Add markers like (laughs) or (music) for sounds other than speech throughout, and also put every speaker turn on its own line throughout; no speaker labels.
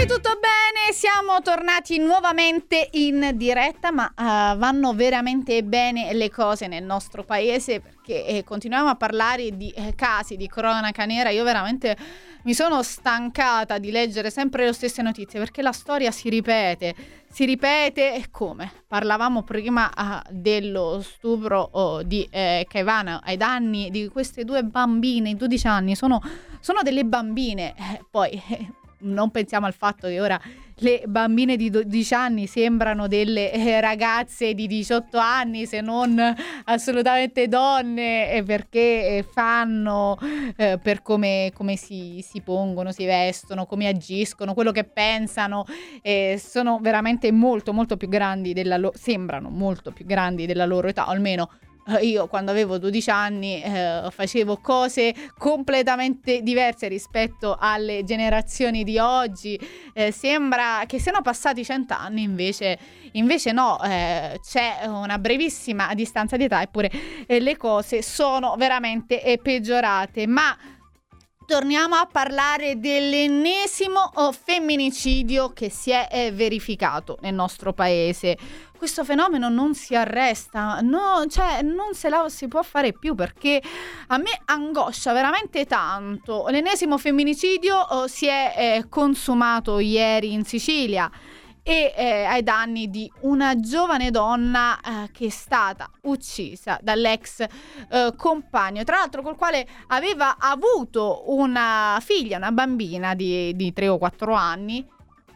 qui tutto bene, siamo tornati nuovamente in diretta, ma uh, vanno veramente bene le cose nel nostro paese perché eh, continuiamo a parlare di eh, casi di cronaca nera. Io veramente mi sono stancata di leggere sempre le stesse notizie perché la storia si ripete, si ripete e come? Parlavamo prima uh, dello stupro oh, di eh, Caivano ai danni di queste due bambine, 12 anni, sono, sono delle bambine, eh, poi non pensiamo al fatto che ora le bambine di 12 anni sembrano delle eh, ragazze di 18 anni, se non assolutamente donne, perché eh, fanno eh, per come, come si, si, pongono, si vestono, come agiscono, quello che pensano, eh, sono veramente molto molto più grandi della loro, sembrano molto più grandi della loro età, almeno io quando avevo 12 anni eh, facevo cose completamente diverse rispetto alle generazioni di oggi. Eh, sembra che siano passati 100 anni, invece, invece no, eh, c'è una brevissima distanza di età, eppure eh, le cose sono veramente eh, peggiorate. Ma torniamo a parlare dell'ennesimo oh, femminicidio che si è verificato nel nostro paese questo fenomeno non si arresta, no, cioè non se la si può fare più perché a me angoscia veramente tanto. L'ennesimo femminicidio oh, si è eh, consumato ieri in Sicilia e eh, ai danni di una giovane donna eh, che è stata uccisa dall'ex eh, compagno, tra l'altro col quale aveva avuto una figlia, una bambina di, di 3 o 4 anni.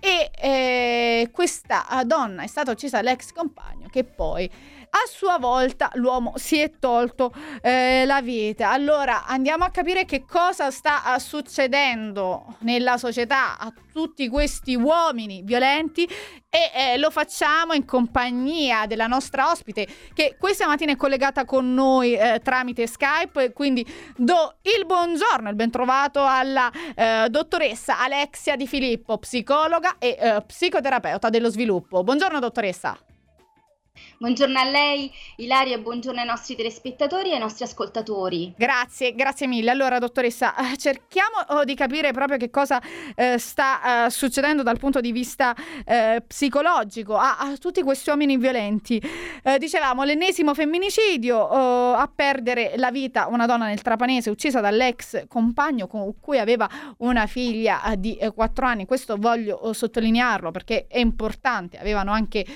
E eh, questa donna è stata uccisa dall'ex compagno che poi a sua volta l'uomo si è tolto eh, la vita. Allora andiamo a capire che cosa sta succedendo nella società a tutti questi uomini violenti e eh, lo facciamo in compagnia della nostra ospite che questa mattina è collegata con noi eh, tramite Skype. Quindi do il buongiorno, il bentrovato alla eh, dottoressa Alexia Di Filippo, psicologa e eh, psicoterapeuta dello sviluppo. Buongiorno dottoressa.
Buongiorno a lei, Ilaria, e buongiorno ai nostri telespettatori e ai nostri ascoltatori.
Grazie, grazie mille. Allora, dottoressa, eh, cerchiamo oh, di capire proprio che cosa eh, sta eh, succedendo dal punto di vista eh, psicologico a, a, tutti questi uomini violenti. Eh, dicevamo, l'ennesimo femminicidio, oh, a perdere la vita una donna nel Trapanese uccisa dall'ex compagno con cui aveva una figlia eh, di 4 anni. Questo voglio oh, sottolinearlo perché è importante. Avevano anche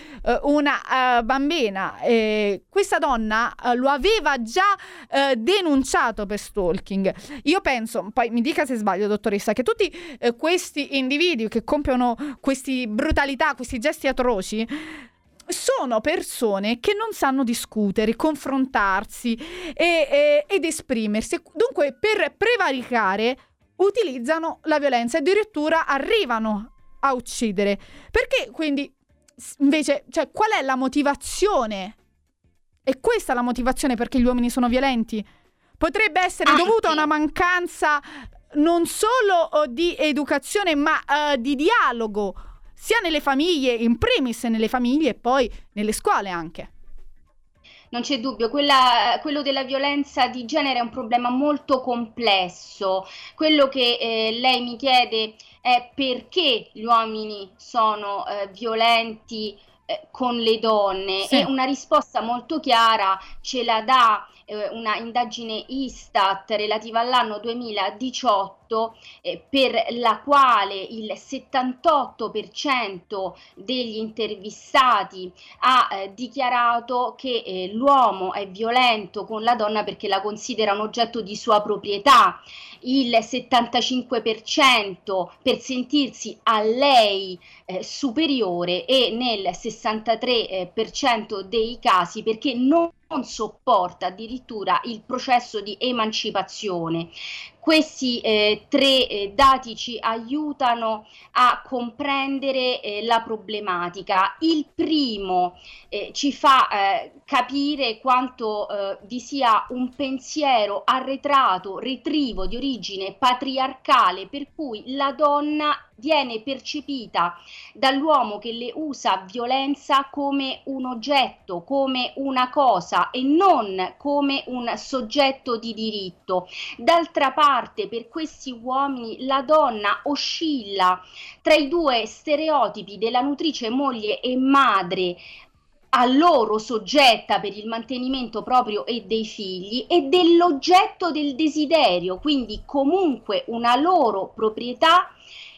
una bambina. Eh, questa donna eh, lo aveva già eh, denunciato per stalking. Io penso, poi mi dica se sbaglio, dottoressa, che tutti eh, questi individui che compiono queste brutalità, questi gesti atroci, sono persone che non sanno discutere, confrontarsi e, e, ed esprimersi. Dunque, per prevaricare, utilizzano la violenza e addirittura arrivano a uccidere. Perché quindi invece, cioè, qual è la motivazione? E questa è la motivazione perché gli uomini sono violenti? Potrebbe essere Anche. dovuta a una mancanza non solo oh, di educazione, ma uh, di dialogo, sia nelle famiglie, in primis nelle famiglie e poi nelle scuole anche
non c'è dubbio, quella, quello della violenza di genere è un problema molto complesso. Quello che eh, lei mi chiede è perché gli uomini sono eh, violenti eh, con le donne sì. e una risposta molto chiara ce la dà eh, una indagine Istat relativa all'anno 2018 eh, per la quale il 78% degli intervistati ha eh, dichiarato che eh, l'uomo è violento con la donna perché la considera un oggetto di sua proprietà, il 75% per sentirsi a lei eh, superiore e nel 63% dei casi perché non non sopporta addirittura il processo di emancipazione. Questi eh, tre eh, dati ci aiutano a comprendere eh, la problematica. Il primo eh, ci fa eh, capire quanto eh, vi sia un pensiero arretrato, retrivo di origine patriarcale per cui la donna viene percepita dall'uomo che le usa violenza come un oggetto, come una cosa e non come un soggetto di diritto. D'altra parte, per questi uomini la donna oscilla tra i due stereotipi della nutrice moglie e madre a loro soggetta per il mantenimento proprio e dei figli e dell'oggetto del desiderio, quindi comunque una loro proprietà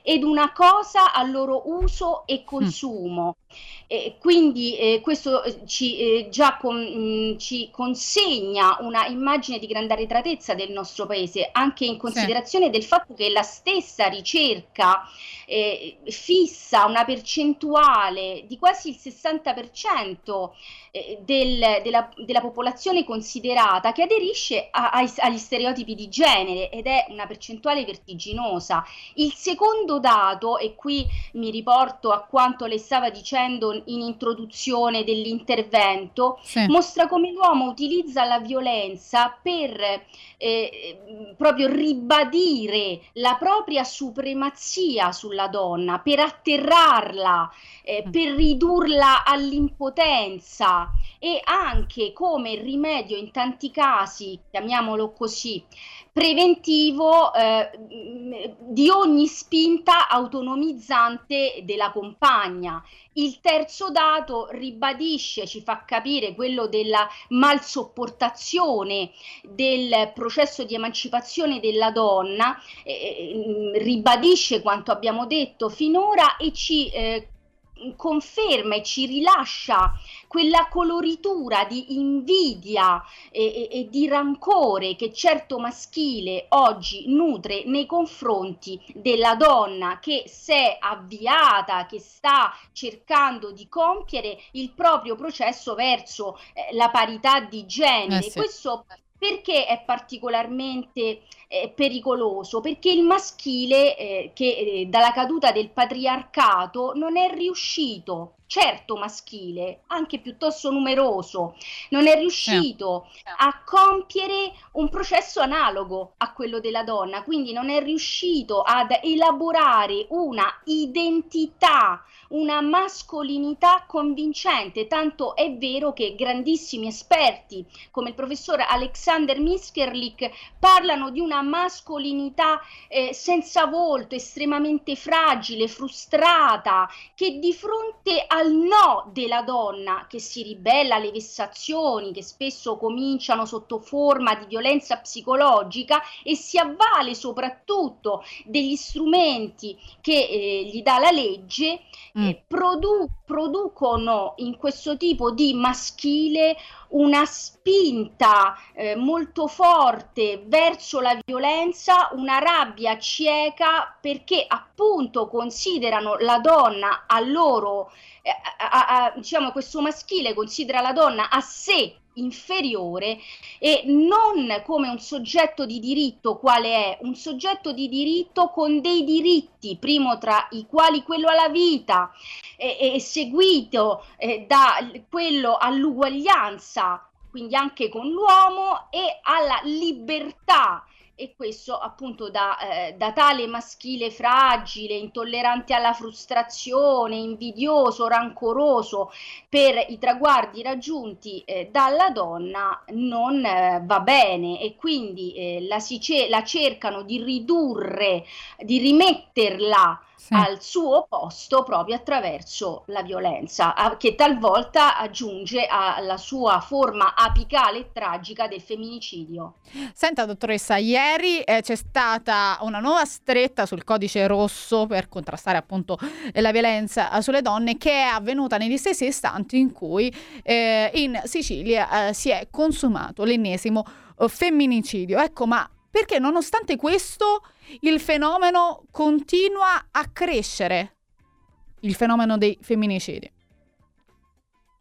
ed una cosa a loro uso e consumo. Mm. Eh, quindi eh, questo eh, ci, eh, già con, mh, mm, ci consegna una immagine di grande arretratezza del nostro paese, anche in considerazione sì. del fatto che la stessa ricerca eh, fissa una percentuale di quasi il 60% eh, del, della, della, popolazione considerata che aderisce a, a, agli stereotipi di genere ed è una percentuale vertiginosa. Il secondo dato, e qui mi riporto a quanto lei stava dicendo, dicendo in introduzione dell'intervento, sì. mostra come l'uomo utilizza la violenza per eh, proprio ribadire la propria supremazia sulla donna, per atterrarla, eh, mm. per ridurla all'impotenza e anche come rimedio in tanti casi, chiamiamolo così, preventivo eh, di ogni spinta autonomizzante della compagna. Il terzo dato ribadisce, ci fa capire quello della malsopportazione del processo di emancipazione della donna, eh, eh ribadisce quanto abbiamo detto finora e ci eh, conferma e ci rilascia quella coloritura di invidia e, e, e, di rancore che certo maschile oggi nutre nei confronti della donna che si è avviata, che sta cercando di compiere il proprio processo verso eh, la parità di genere. Eh sì. Questo perché è particolarmente eh, pericoloso? Perché il maschile, eh, che eh, dalla caduta del patriarcato non è riuscito certo maschile, anche piuttosto numeroso, non è riuscito a compiere un processo analogo a quello della donna, quindi non è riuscito ad elaborare una identità, una mascolinità convincente, tanto è vero che grandissimi esperti come il professor Alexander Miskerlik parlano di una mascolinità eh, senza volto, estremamente fragile, frustrata, che di fronte a al no della donna che si ribella alle vessazioni che spesso cominciano sotto forma di violenza psicologica e si avvale soprattutto degli strumenti che eh, gli dà la legge, mm. eh, produ- producono in questo tipo di maschile una spinta eh, molto forte verso la violenza, una rabbia cieca perché appunto considerano la donna a loro, eh, a, a, diciamo questo maschile considera la donna a sé inferiore e non come un soggetto di diritto quale è un soggetto di diritto con dei diritti primo tra i quali quello alla vita e, e seguito eh, da quello all'uguaglianza quindi anche con l'uomo e alla libertà e questo appunto da, eh, da, tale maschile fragile, intollerante alla frustrazione, invidioso, rancoroso per i traguardi raggiunti eh, dalla donna non eh, va bene. E quindi eh, la, si la cercano di ridurre, di rimetterla sì. al suo posto proprio attraverso la violenza, che talvolta aggiunge alla sua forma apicale e tragica del femminicidio.
Senta, dottoressa, ieri eh, c'è stata una nuova stretta sul codice rosso per contrastare appunto la violenza sulle donne che è avvenuta negli stessi istanti in cui eh, in Sicilia eh, si è consumato l'ennesimo eh, femminicidio. Ecco, ma perché nonostante questo il fenomeno continua a crescere, il fenomeno dei femminicidi.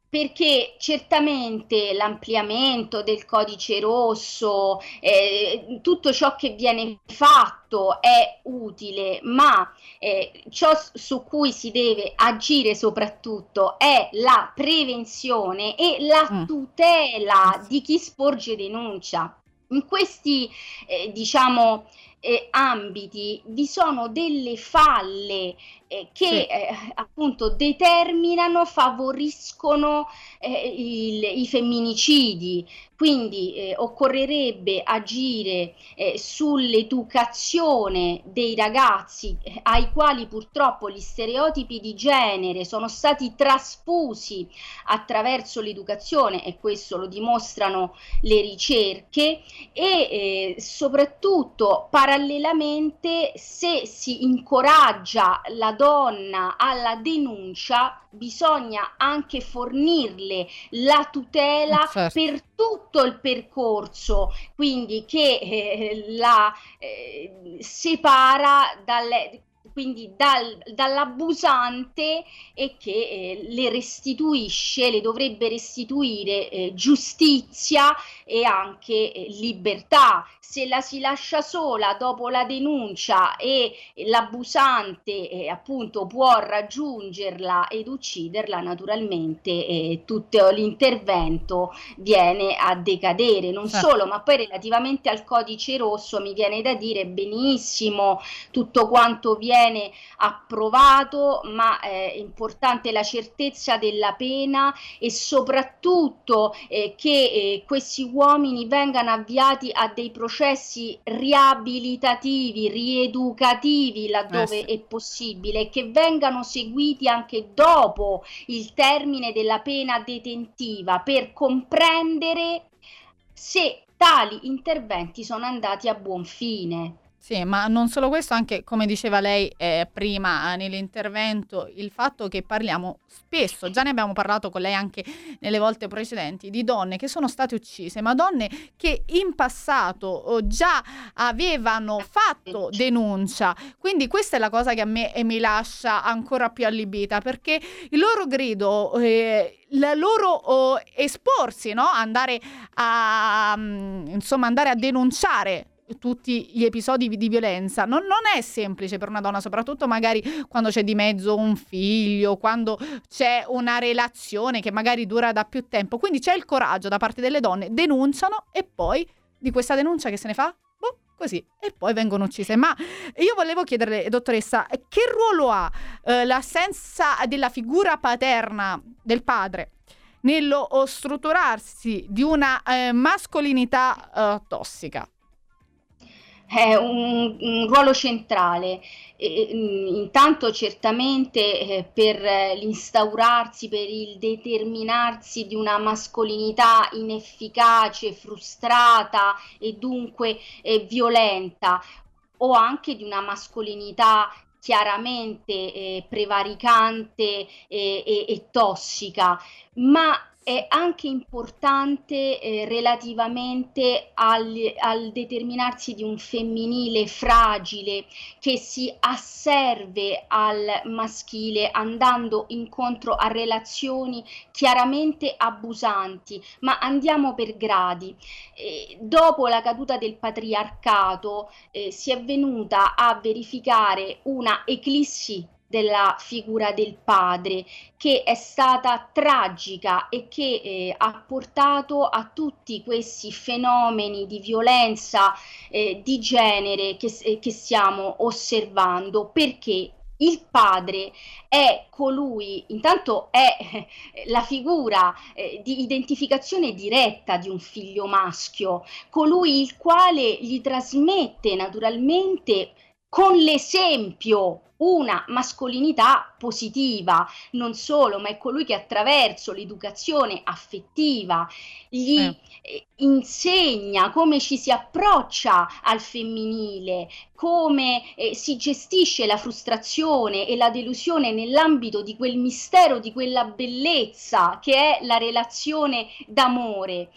Perché certamente l'ampliamento del codice rosso, eh, tutto ciò che viene fatto è utile, ma eh, ciò su cui si deve agire soprattutto è la prevenzione e la mm. tutela di chi sporge denuncia in questi, eh, diciamo, eh, ambiti vi sono delle falle eh, che sì. eh, appunto determinano, favoriscono eh, il, i femminicidi. Quindi eh, occorrerebbe agire eh, sull'educazione dei ragazzi ai quali purtroppo gli stereotipi di genere sono stati trasfusi attraverso l'educazione e questo lo dimostrano le ricerche e soprattutto parallelamente se si incoraggia la donna alla denuncia bisogna anche fornirle la tutela certo. per tutto il percorso, quindi che eh, la eh, separa dalle quindi dal, dall'abusante e che eh, le restituisce, le dovrebbe restituire eh, giustizia e anche eh, libertà. Se la si lascia sola dopo la denuncia e l'abusante eh, appunto può raggiungerla ed ucciderla, naturalmente eh, tutto l'intervento viene a decadere. Non certo. solo, ma poi relativamente al codice rosso mi viene da dire benissimo tutto quanto viene viene approvato, ma è importante la certezza della pena e soprattutto eh, che eh, questi uomini vengano avviati a dei processi riabilitativi, rieducativi laddove eh sì. è possibile e che vengano seguiti anche dopo il termine della pena detentiva per comprendere se tali interventi sono andati a buon fine.
Sì, ma non solo questo, anche come diceva lei eh, prima nell'intervento, il fatto che parliamo spesso, già ne abbiamo parlato con lei anche nelle volte precedenti, di donne che sono state uccise, ma donne che in passato oh, già avevano fatto denuncia. Quindi questa è la cosa che a me eh, mi lascia ancora più allibita, perché il loro grido... Eh, la loro oh, esporsi, no? andare a um, insomma andare a denunciare tutti gli episodi di violenza. Non, non, è semplice per una donna, soprattutto magari quando c'è di mezzo un figlio, quando c'è una relazione che magari dura da più tempo. Quindi c'è il coraggio da parte delle donne, denunciano e poi di questa denuncia che se ne fa? Boh, così. E poi vengono uccise. Ma io volevo chiederle, dottoressa, che ruolo ha eh, l'assenza della figura paterna del padre? nello strutturarsi di una eh, mascolinità eh, tossica
è un, un ruolo centrale. E, mm, intanto certamente eh, per l'instaurarsi, per il determinarsi di una mascolinità inefficace, frustrata e dunque eh, violenta, o anche di una mascolinità chiaramente eh, prevaricante e, e, e tossica, ma è anche importante eh, relativamente al, al, determinarsi di un femminile fragile che si asserve al maschile andando incontro a relazioni chiaramente abusanti, ma andiamo per gradi. Eh, dopo la caduta del patriarcato eh, si è venuta a verificare una eclissi della figura del padre che è stata tragica e che eh, ha portato a tutti questi fenomeni di violenza eh, di genere che, eh, che stiamo osservando. Perché il padre è colui, intanto è eh, la figura eh, di identificazione diretta di un figlio maschio, colui il quale gli trasmette naturalmente con l'esempio una mascolinità positiva, non solo, ma è colui che attraverso l'educazione affettiva gli eh. insegna come ci si approccia al femminile, come eh, si gestisce la frustrazione e la delusione nell'ambito di quel mistero, di quella bellezza che è la relazione d'amore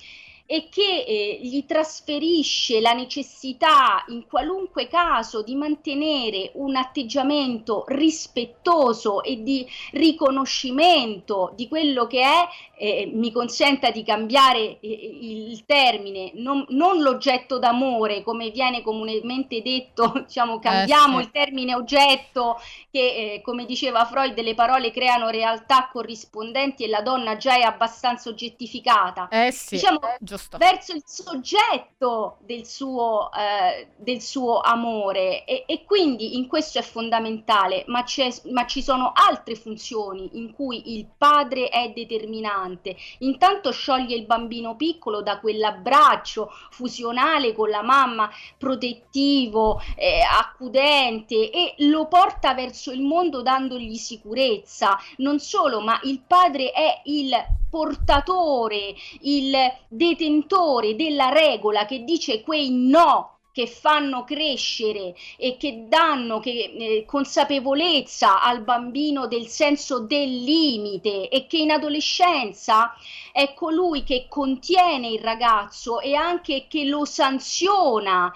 e che eh, gli trasferisce la necessità in qualunque caso di mantenere un atteggiamento rispettoso e di riconoscimento di quello che è, eh, mi consenta di cambiare eh, il termine, non, non, l'oggetto d'amore come viene comunemente detto, (laughs) diciamo cambiamo eh, sì. il termine oggetto che eh, come diceva Freud le parole creano realtà corrispondenti e la donna già è abbastanza oggettificata.
Eh sì, diciamo, Giusto.
verso il soggetto del suo, eh, del suo amore e, e, quindi in questo è fondamentale, ma, ma, ci sono altre funzioni in cui il padre è determinante. Intanto scioglie il bambino piccolo da quell'abbraccio fusionale con la mamma, protettivo, eh, accudente e lo porta verso il mondo dandogli sicurezza. Non solo, ma il padre è il portatore, il detentore della regola che dice quei no che fanno crescere e che danno che, eh, consapevolezza al bambino del senso del limite e che in adolescenza è colui che contiene il ragazzo e anche che lo sanziona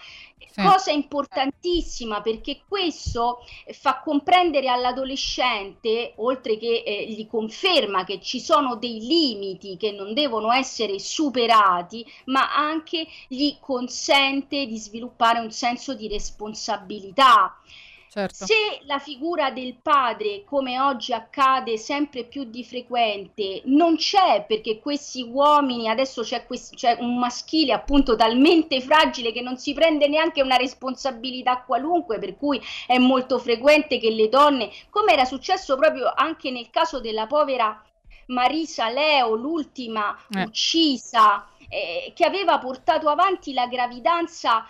sì. cosa importantissima perché questo fa comprendere all'adolescente, oltre che eh, gli conferma che ci sono dei limiti che non devono essere superati, ma anche gli consente di sviluppare un senso di responsabilità. Certo. Se la figura del padre, come oggi accade sempre più di frequente, non c'è perché questi uomini, adesso c'è, quest- c'è, un maschile appunto talmente fragile che non si prende neanche una responsabilità qualunque, per cui è molto frequente che le donne, come era successo proprio anche nel caso della povera Marisa Leo, l'ultima eh. uccisa, eh, che aveva portato avanti la gravidanza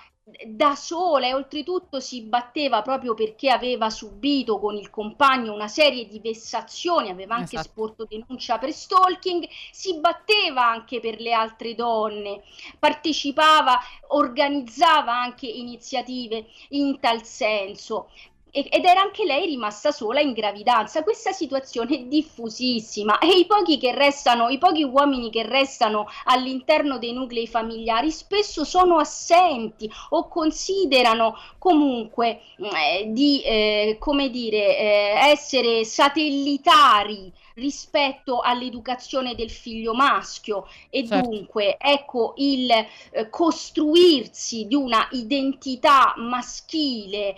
da sola e oltretutto si batteva proprio perché aveva subito con il compagno una serie di vessazioni, aveva anche esatto. sporto denuncia per stalking, si batteva anche per le altre donne, partecipava, organizzava anche iniziative in tal senso ed era anche lei rimasta sola in gravidanza. Questa situazione è diffusissima e i pochi che restano, i pochi uomini che restano all'interno dei nuclei familiari spesso sono assenti o considerano comunque eh, di, eh, come dire, eh, essere satellitari rispetto all'educazione del figlio maschio e certo. dunque ecco il eh, costruirsi di una identità maschile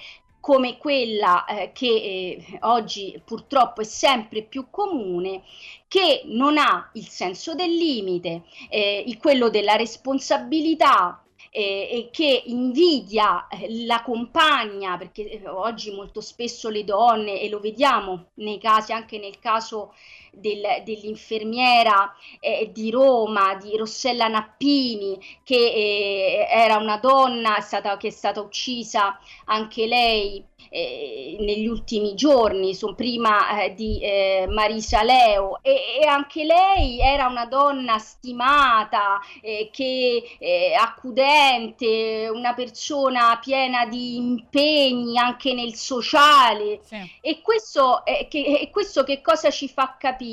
come quella eh, che eh, oggi purtroppo è sempre più comune, che non ha il senso del limite, eh, quello della responsabilità, eh, che invidia eh, la compagna, perché eh, oggi molto spesso le donne, e lo vediamo nei casi, anche nel caso del, dell'infermiera eh, di Roma, di Rossella Nappini, che eh, era una donna stata, che è stata uccisa anche lei eh, negli ultimi giorni, son prima eh, di eh, Marisa Leo e, e, anche lei era una donna stimata, eh, che accudente, una persona piena di impegni anche nel sociale sì. e, questo, che, e questo che cosa ci fa capire?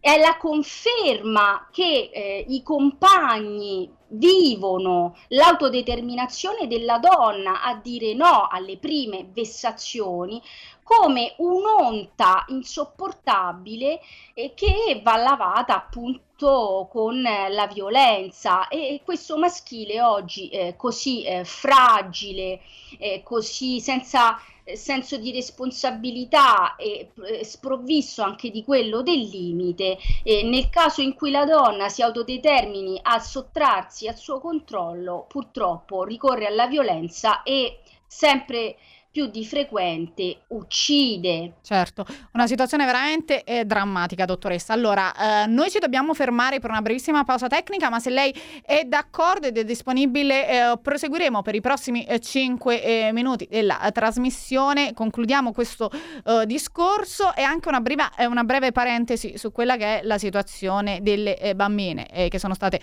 È la conferma che eh, i compagni vivono l'autodeterminazione della donna a dire no alle prime vessazioni come un'onta insopportabile eh, che va lavata appunto con la violenza. E questo maschile oggi eh, così eh, fragile, eh, così senza senso di responsabilità e eh, sprovvisto anche di quello del limite, eh, nel caso in cui la donna si autodetermini a sottrarsi al suo controllo, purtroppo ricorre alla violenza e sempre più di frequente uccide.
Certo, una situazione veramente eh, drammatica, dottoressa. Allora, eh, noi ci dobbiamo fermare per una brevissima pausa tecnica, ma se lei è d'accordo ed è disponibile, eh, proseguiremo per i prossimi 5 eh, eh, minuti della trasmissione. Concludiamo questo eh, discorso e anche una breve, una breve, parentesi su quella che è la situazione delle bambine che sono state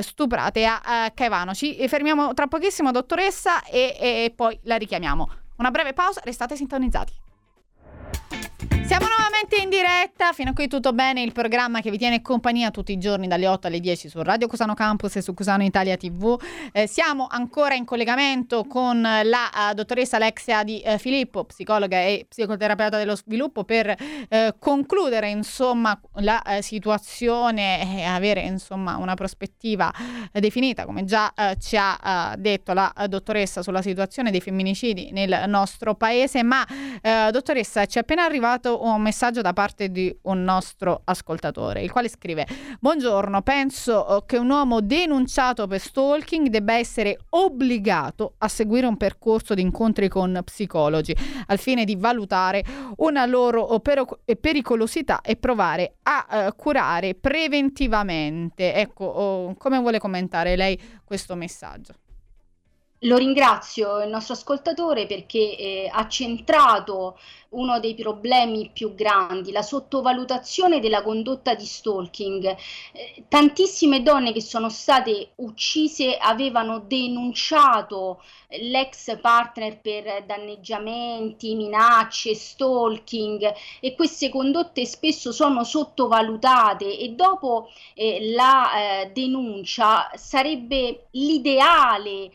stuprate a, a Caivano. Ci fermiamo tra pochissimo, dottoressa, e, e poi la richiamiamo. Una breve pausa, restate sintonizzati. Siamo nuovamente in diretta, fino a qui tutto bene, il programma che vi tiene compagnia tutti i giorni dalle 8 alle 10 su Radio Cusano Campus e su Cusano Italia TV. Eh, siamo ancora in collegamento con la uh, dottoressa Alexia Di uh, Filippo, psicologa e psicoterapeuta dello sviluppo, per uh, concludere insomma la situazione e avere insomma una prospettiva definita, come già ci ha detto la dottoressa sulla situazione dei femminicidi nel nostro paese. Ma dottoressa, ci è appena arrivato un messaggio da parte di un nostro ascoltatore, il quale scrive: Buongiorno, penso oh, che un uomo denunciato per stalking debba essere obbligato a seguire un percorso di incontri con psicologi al fine di valutare una loro oh, pericolosità e provare a uh, curare preventivamente. Ecco, oh, come vuole commentare lei questo messaggio?
Lo ringrazio il nostro ascoltatore perché eh, ha centrato uno dei problemi più grandi, la sottovalutazione della condotta di stalking. Eh, tantissime donne che sono state uccise avevano denunciato l'ex partner per danneggiamenti, minacce, stalking e queste condotte spesso sono sottovalutate e dopo eh, la eh, denuncia sarebbe l'ideale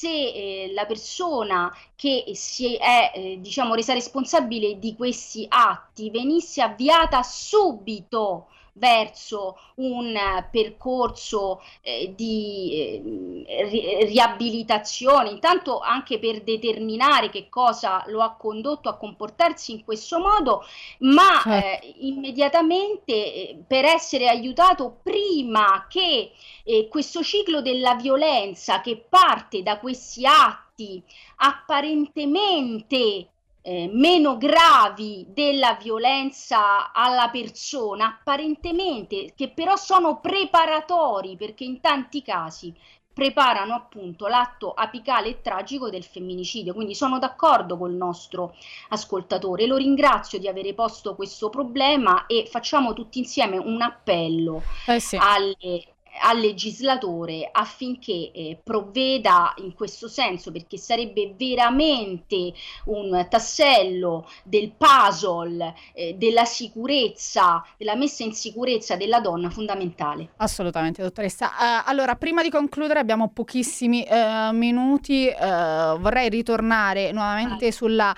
se eh, la persona che si è eh, diciamo resa responsabile di questi atti venisse avviata subito verso un percorso eh, di eh, riabilitazione, intanto anche per determinare che cosa lo ha condotto a comportarsi in questo modo, ma certo. eh, immediatamente eh, per essere aiutato prima che eh, questo ciclo della violenza che parte da questi atti apparentemente eh, meno gravi della violenza alla persona, apparentemente, che però sono preparatori, perché in tanti casi preparano appunto l'atto apicale e tragico del femminicidio. Quindi sono d'accordo col nostro ascoltatore, lo ringrazio di avere posto questo problema e facciamo tutti insieme un appello eh sì. alle al legislatore affinché eh, provveda in questo senso, perché sarebbe veramente un tassello del puzzle eh, della sicurezza, della messa in sicurezza della donna fondamentale.
Assolutamente, dottoressa. Uh, allora, prima di concludere, abbiamo pochissimi uh, minuti. Uh, vorrei ritornare nuovamente ah. sulla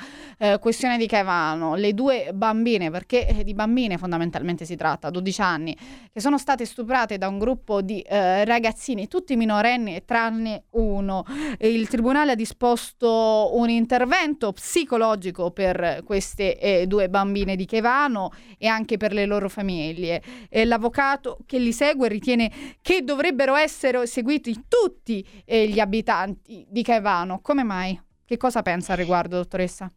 questione di Caivano. Le due bambine, perché di bambine fondamentalmente si tratta, 12 anni, che sono state stuprate da un gruppo di eh, ragazzini, tutti minorenni tranne uno. Il tribunale ha disposto un intervento psicologico per queste eh, due bambine di Chevano e anche per le loro famiglie. Eh, l'avvocato che li segue ritiene che dovrebbero essere seguiti tutti eh, gli abitanti di Chevano. Come mai? Che cosa pensa al riguardo, dottoressa?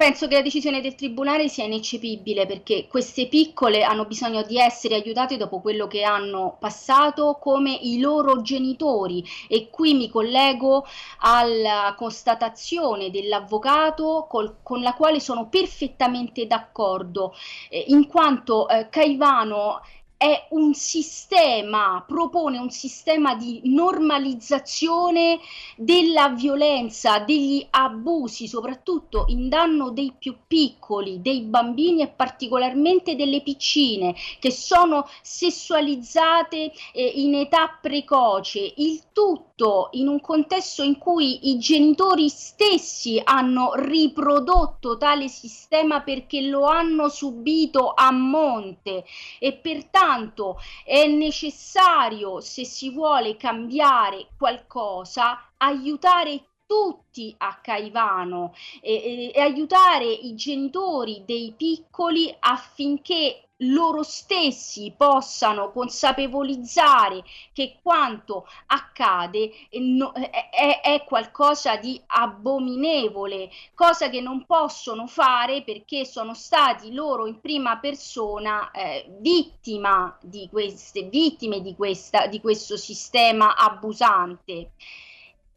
Penso che la decisione del tribunale sia ineccepibile perché queste piccole hanno bisogno di essere aiutate dopo quello che hanno passato come i loro genitori. E qui mi collego alla constatazione dell'avvocato col, con la quale sono perfettamente d'accordo eh, in quanto eh, Caivano è un sistema, propone un sistema di normalizzazione della violenza, degli abusi, soprattutto in danno dei più piccoli, dei bambini e particolarmente delle piccine, che sono sessualizzate eh, in età precoce, il tutto in un contesto in cui i genitori stessi hanno riprodotto tale sistema perché lo hanno subito a monte. E pertanto è necessario, se si vuole cambiare qualcosa, aiutare tutti a Caivano e, e, e aiutare i genitori dei piccoli affinché loro stessi possano consapevolizzare che quanto accade è, è, qualcosa di abominevole, cosa che non possono fare perché sono stati loro in prima persona eh, vittima di queste vittime di, questa, di questo sistema abusante.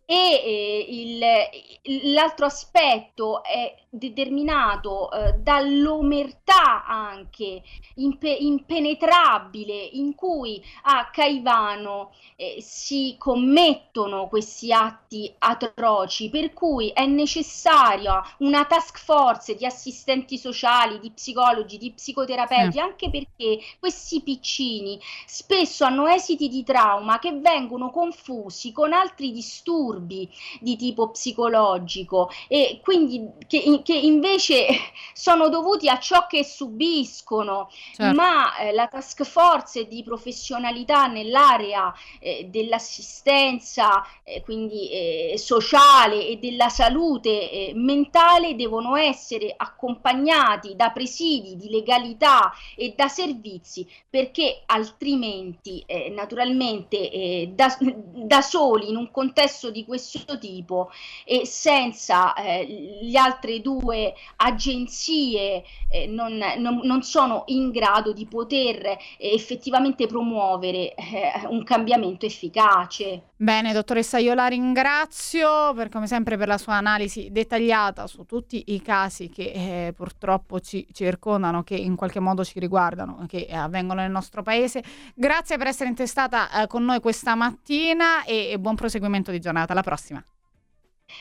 E eh, il, l'altro aspetto è determinato eh, dall'omertà anche impe- impenetrabile in cui a Caivano eh, si commettono questi atti atroci, per cui è necessaria una task force di assistenti sociali, di psicologi, di psicoterapeuti, sì. anche perché questi piccini spesso hanno esiti di trauma che vengono confusi con altri disturbi di tipo psicologico e quindi che, che invece (laughs) sono dovuti a ciò che subiscono, certo. ma eh, la task force di professionalità nell'area eh, dell'assistenza, eh, quindi eh, sociale e della salute eh, mentale devono essere accompagnati da presidi di legalità e da servizi perché altrimenti eh, naturalmente da, da, soli in un contesto di questo tipo e senza le altre due agenzie eh, non, non, non, sono in grado di poter eh, effettivamente promuovere eh, un cambiamento efficace.
Bene, dottoressa, io la ringrazio per, come sempre per la sua analisi dettagliata su tutti i casi che eh, purtroppo ci circondano, che in qualche modo ci riguardano, che avvengono nel nostro paese. Grazie per essere intestata eh, con noi questa mattina e, e buon proseguimento di giornata. Alla prossima.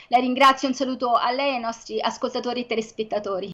La ringrazio, un saluto a lei e ai nostri ascoltatori e telespettatori.